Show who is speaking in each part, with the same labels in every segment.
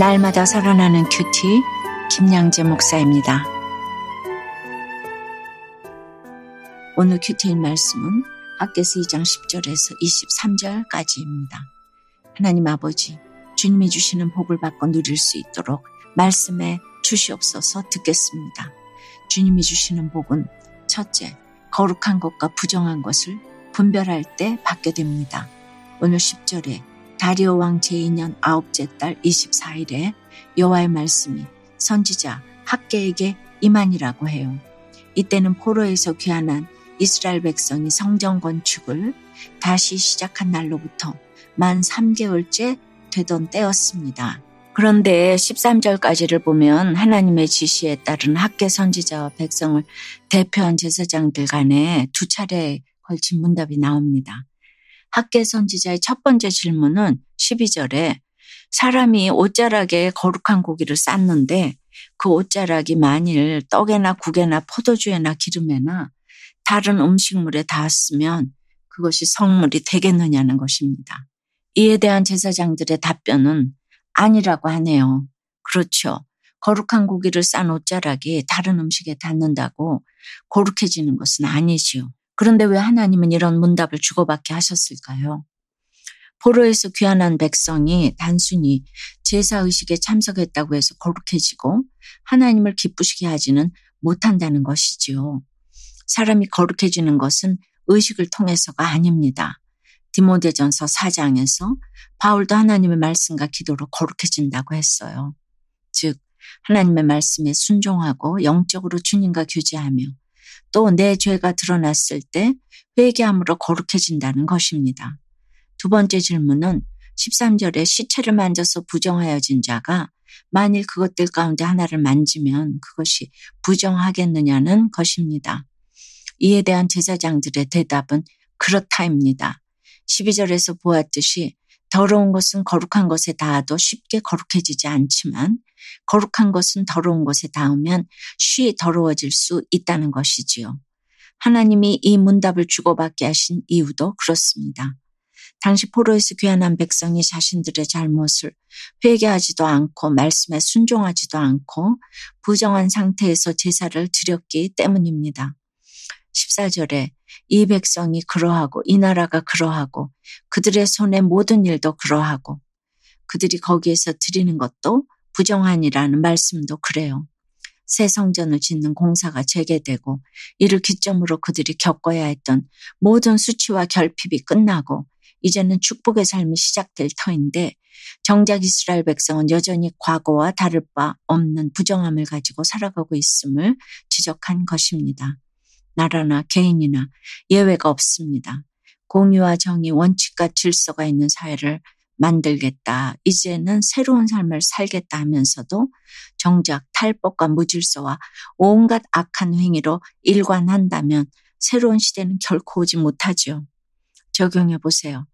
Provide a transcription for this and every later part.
Speaker 1: 날마다 살아나는 큐티 김양재 목사입니다. 오늘 큐티의 말씀은 학계서 2장 10절에서 23절까지입니다. 하나님 아버지, 주님이 주시는 복을 받고 누릴 수 있도록 말씀에 주시옵소서 듣겠습니다. 주님이 주시는 복은 첫째, 거룩한 것과 부정한 것을 분별할 때 받게 됩니다. 오늘 10절에 다리오 왕 제 2년 아홉째 달 24일에 여호와의 말씀이 선지자 학계에게 임한이라고 해요. 이때는 포로에서 귀환한 이스라엘 백성이 성전 건축을 다시 시작한 날로부터 만 3개월째 되던 때였습니다. 그런데 13절까지를 보면 하나님의 지시에 따른 학계 선지자와 백성을 대표한 제사장들 간에 두 차례 걸친 문답이 나옵니다. 학계 선지자의 첫 번째 질문은 12절에 사람이 옷자락에 거룩한 고기를 쌌는데 그 옷자락이 만일 떡에나 국에나 포도주에나 기름에나 다른 음식물에 닿았으면 그것이 성물이 되겠느냐는 것입니다. 이에 대한 제사장들의 답변은 아니라고 하네요. 그렇죠. 거룩한 고기를 싼 옷자락이 다른 음식에 닿는다고 거룩해지는 것은 아니지요. 그런데 왜 하나님은 이런 문답을 주고받게 하셨을까요? 포로에서 귀환한 백성이 단순히 제사의식에 참석했다고 해서 거룩해지고 하나님을 기쁘시게 하지는 못한다는 것이지요. 사람이 거룩해지는 것은 의식을 통해서가 아닙니다. 디모데전서 4장에서 바울도 하나님의 말씀과 기도로 거룩해진다고 했어요. 즉, 하나님의 말씀에 순종하고 영적으로 주님과 교제하며 또 내 죄가 드러났을 때 회개함으로 거룩해진다는 것입니다. 두 번째 질문은 13절에 시체를 만져서 부정하여진 자가 만일 그것들 가운데 하나를 만지면 그것이 부정하겠느냐는 것입니다. 이에 대한 제사장들의 대답은 그렇다입니다. 12절에서 보았듯이 더러운 것은 거룩한 것에 닿아도 쉽게 거룩해지지 않지만 거룩한 것은 더러운 것에 닿으면 쉬이 더러워질 수 있다는 것이지요. 하나님이 이 문답을 주고받게 하신 이유도 그렇습니다. 당시 포로에서 귀환한 백성이 자신들의 잘못을 회개하지도 않고 말씀에 순종하지도 않고 부정한 상태에서 제사를 드렸기 때문입니다. 14절에 이 백성이 그러하고 이 나라가 그러하고 그들의 손에 모든 일도 그러하고 그들이 거기에서 드리는 것도 부정한이라는 말씀도 그래요. 새 성전을 짓는 공사가 재개되고 이를 기점으로 그들이 겪어야 했던 모든 수치와 결핍이 끝나고 이제는 축복의 삶이 시작될 터인데 정작 이스라엘 백성은 여전히 과거와 다를 바 없는 부정함을 가지고 살아가고 있음을 지적한 것입니다. 나라나 개인이나 예외가 없습니다. 공유와 정의, 원칙과 질서가 있는 사회를 만들겠다. 이제는 새로운 삶을 살겠다 하면서도 정작 탈법과 무질서와 온갖 악한 행위로 일관한다면 새로운 시대는 결코 오지 못하죠. 적용해 보세요.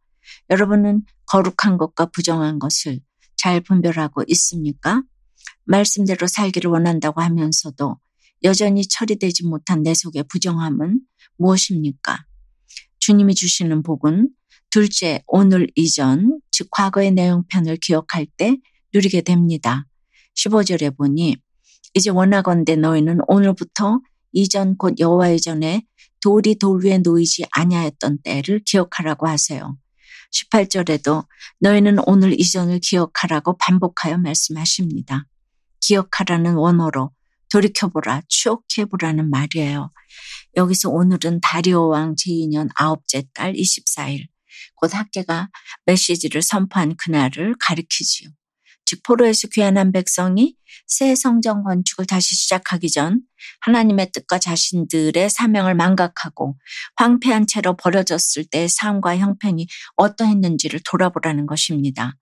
Speaker 1: 여러분은 거룩한 것과 부정한 것을 잘 분별하고 있습니까? 말씀대로 살기를 원한다고 하면서도 여전히 처리되지 못한 내 속의 부정함은 무엇입니까? 주님이 주시는 복은 둘째, 오늘 이전, 즉 과거의 내용편을 기억할 때 누리게 됩니다. 15절에 보니 이제 원하건대 너희는 오늘부터 이전 곧 여호와의 전에 돌이 돌 위에 놓이지 아니하였던 때를 기억하라고 하세요. 18절에도 너희는 오늘 이전을 기억하라고 반복하여 말씀하십니다. 기억하라는 원어로 돌이켜보라, 추억해보라는 말이에요. 여기서 오늘은 다리오 왕 제2년 아홉째 달 24일, 곧 학계가 메시지를 선포한 그날을 가리키지요. 즉 포로에서 귀환한 백성이 새 성전 건축을 다시 시작하기 전 하나님의 뜻과 자신들의 사명을 망각하고 황폐한 채로 버려졌을 때의 삶과 형편이 어떠했는지를 돌아보라는 것입니다.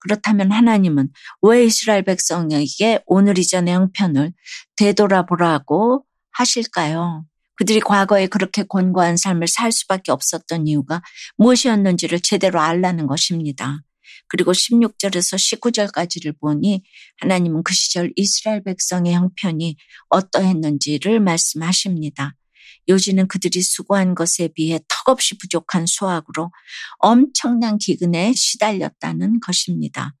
Speaker 1: 그렇다면 하나님은 왜 이스라엘 백성에게 오늘 이전의 형편을 되돌아보라고 하실까요? 그들이 과거에 그렇게 곤고한 삶을 살 수밖에 없었던 이유가 무엇이었는지를 제대로 알라는 것입니다. 그리고 16절에서 19절까지를 보니 하나님은 그 시절 이스라엘 백성의 형편이 어떠했는지를 말씀하십니다. 요지는 그들이 수고한 것에 비해 턱없이 부족한 수확으로 엄청난 기근에 시달렸다는 것입니다.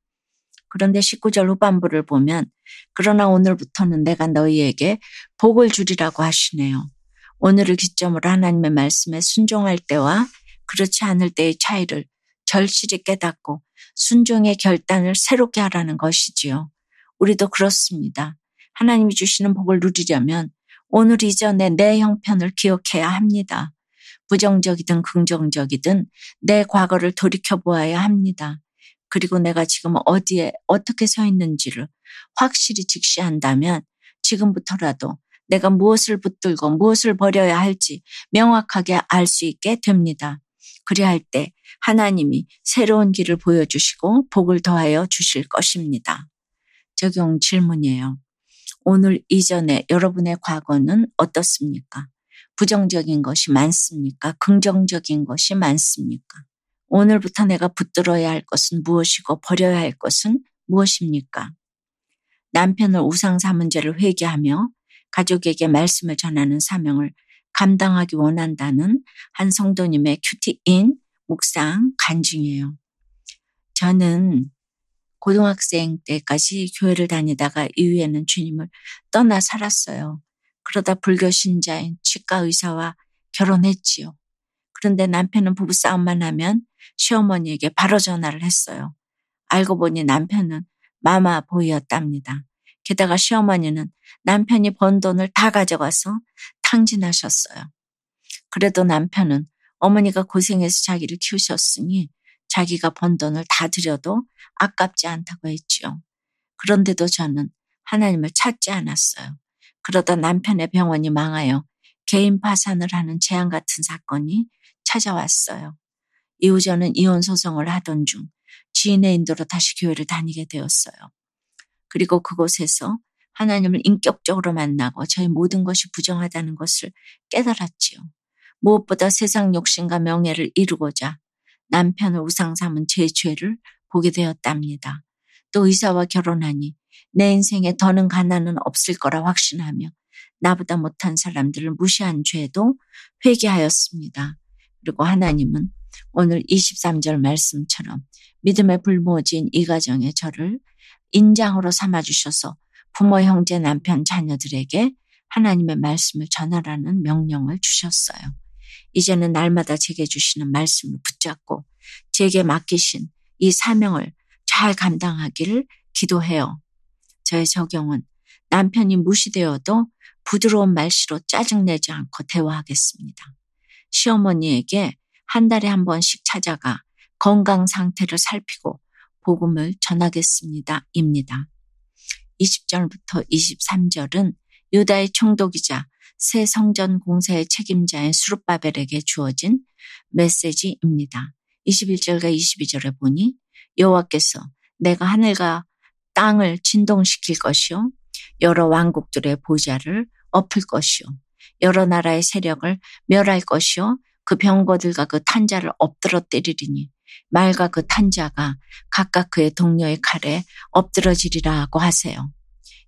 Speaker 1: 그런데 19절 후반부를 보면 그러나 오늘부터는 내가 너희에게 복을 주리라고 하시네요. 오늘을 기점으로 하나님의 말씀에 순종할 때와 그렇지 않을 때의 차이를 절실히 깨닫고 순종의 결단을 새롭게 하라는 것이지요. 우리도 그렇습니다. 하나님이 주시는 복을 누리려면 오늘 이전에 내 형편을 기억해야 합니다. 부정적이든 긍정적이든 내 과거를 돌이켜 보아야 합니다. 그리고 내가 지금 어디에 어떻게 서 있는지를 확실히 직시한다면 지금부터라도 내가 무엇을 붙들고 무엇을 버려야 할지 명확하게 알 수 있게 됩니다. 그래야 할때 하나님이 새로운 길을 보여주시고 복을 더하여 주실 것입니다. 적용 질문이에요. 오늘 이전에 여러분의 과거는 어떻습니까? 부정적인 것이 많습니까? 긍정적인 것이 많습니까? 오늘부터 내가 붙들어야 할 것은 무엇이고 버려야 할 것은 무엇입니까? 남편을 우상 죄를 회개하며 가족에게 말씀을 전하는 사명을 감당하기 원한다는 한 성도님의 큐티인 묵상 간증이에요. 저는 고등학생 때까지 교회를 다니다가 이후에는 주님을 떠나 살았어요. 그러다 불교 신자인 치과 의사와 결혼했지요. 그런데 남편은 부부싸움만 하면 시어머니에게 바로 전화를 했어요. 알고 보니 남편은 마마보이였답니다. 게다가 시어머니는 남편이 번 돈을 다 가져가서 탕진하셨어요. 그래도 남편은 어머니가 고생해서 자기를 키우셨으니 자기가 번 돈을 다 들여도 아깝지 않다고 했지요. 그런데도 저는 하나님을 찾지 않았어요. 그러다 남편의 병원이 망하여 개인 파산을 하는 재앙 같은 사건이 찾아왔어요. 이후 저는 이혼 소송을 하던 중 지인의 인도로 다시 교회를 다니게 되었어요. 그리고 그곳에서 하나님을 인격적으로 만나고 저의 모든 것이 부정하다는 것을 깨달았지요. 무엇보다 세상 욕심과 명예를 이루고자 남편을 우상 삼은 제 죄를 보게 되었답니다. 또 의사와 결혼하니 내 인생에 더는 가난은 없을 거라 확신하며 나보다 못한 사람들을 무시한 죄도 회개하였습니다. 그리고 하나님은 오늘 23절 말씀처럼 믿음의 불모진 이 가정의 저를 인장으로 삼아주셔서 부모, 형제, 남편, 자녀들에게 하나님의 말씀을 전하라는 명령을 주셨어요. 이제는 날마다 제게 주시는 말씀을 붙잡고 제게 맡기신 이 사명을 잘 감당하기를 기도해요. 저의 적용은 남편이 무시되어도 부드러운 말씨로 짜증내지 않고 대화하겠습니다. 시어머니에게 한 달에 한 번씩 찾아가 건강 상태를 살피고 복음을 전하겠습니다. 입니다. 20절부터 23절은 유다의 총독이자 새 성전 공사의 책임자인 수룹바벨에게 주어진 메시지입니다. 21절과 22절에 보니 여호와께서 내가 하늘과 땅을 진동시킬 것이요 여러 왕국들의 보좌를 엎을 것이요 여러 나라의 세력을 멸할 것이요 그 병거들과 그 탄자를 엎드러 때리리니 말과 그 탄자가 각각 그의 동료의 칼에 엎드러지리라 고 하세요.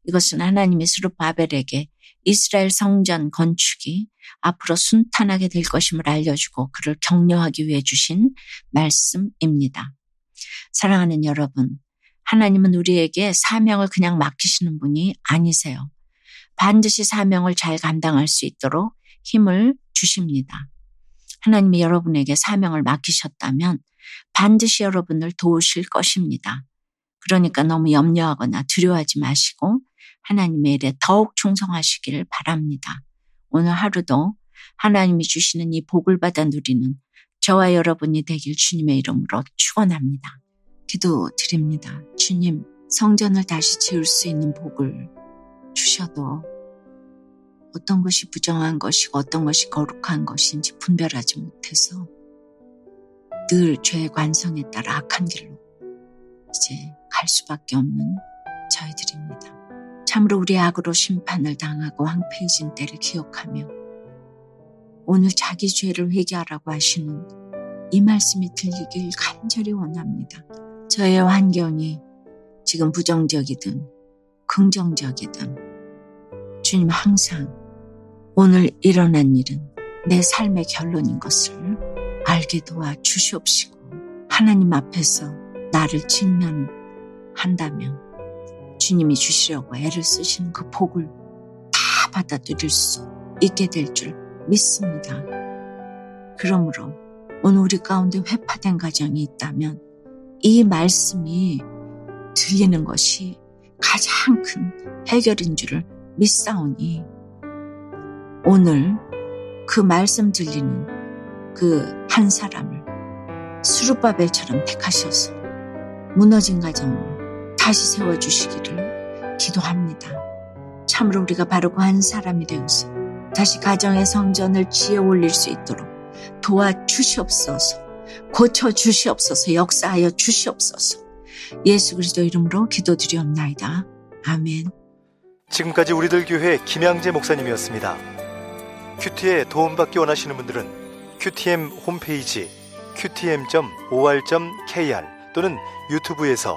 Speaker 1: 이것은 하나님의 수르 바벨에게 이스라엘 성전 건축이 앞으로 순탄하게 될 것임을 알려주고 그를 격려하기 위해 주신 말씀입니다. 사랑하는 여러분, 하나님은 우리에게 사명을 그냥 맡기시는 분이 아니세요. 반드시 사명을 잘 감당할 수 있도록 힘을 주십니다. 하나님이 여러분에게 사명을 맡기셨다면 반드시 여러분을 도우실 것입니다. 그러니까 너무 염려하거나 두려워하지 마시고 하나님의 일에 더욱 충성하시기를 바랍니다. 오늘 하루도 하나님이 주시는 이 복을 받아 누리는 저와 여러분이 되길 주님의 이름으로 축원합니다. 기도 드립니다. 주님, 성전을 다시 지을 수 있는 복을 주셔도 어떤 것이 부정한 것이고 어떤 것이 거룩한 것인지 분별하지 못해서 늘 죄의 관성에 따라 악한 길로 이제 갈 수밖에 없는 저희들입니다. 참으로 우리 악으로 심판을 당하고 황폐해진 때를 기억하며 오늘 자기 죄를 회개하라고 하시는 이 말씀이 들리길 간절히 원합니다. 저의 환경이 지금 부정적이든 긍정적이든 주님 항상 오늘 일어난 일은 내 삶의 결론인 것을 알게 도와 주시옵시고 하나님 앞에서 나를 직면 한다면 주님이 주시려고 애를 쓰시는 그 복을 다 받아들일 수 있게 될 줄 믿습니다. 그러므로 오늘 우리 가운데 회파된 가정이 있다면 이 말씀이 들리는 것이 가장 큰 해결인 줄을 믿사오니 오늘 그 말씀 들리는 그 한 사람을 수르바벨처럼 택하셔서 무너진 가정을 다시 세워주시기를 기도합니다. 참으로 우리가 바르고 한 사람이 되어서 다시 가정의 성전을 지어 올릴 수 있도록 도와주시옵소서, 고쳐주시옵소서, 역사하여 주시옵소서. 예수 그리스도 이름으로 기도드리옵나이다. 아멘.
Speaker 2: 지금까지 우리들 교회 김양재 목사님이었습니다. 큐티에 도움받기 원하시는 분들은 큐티엠 홈페이지 qtm.or.kr 또는 유튜브에서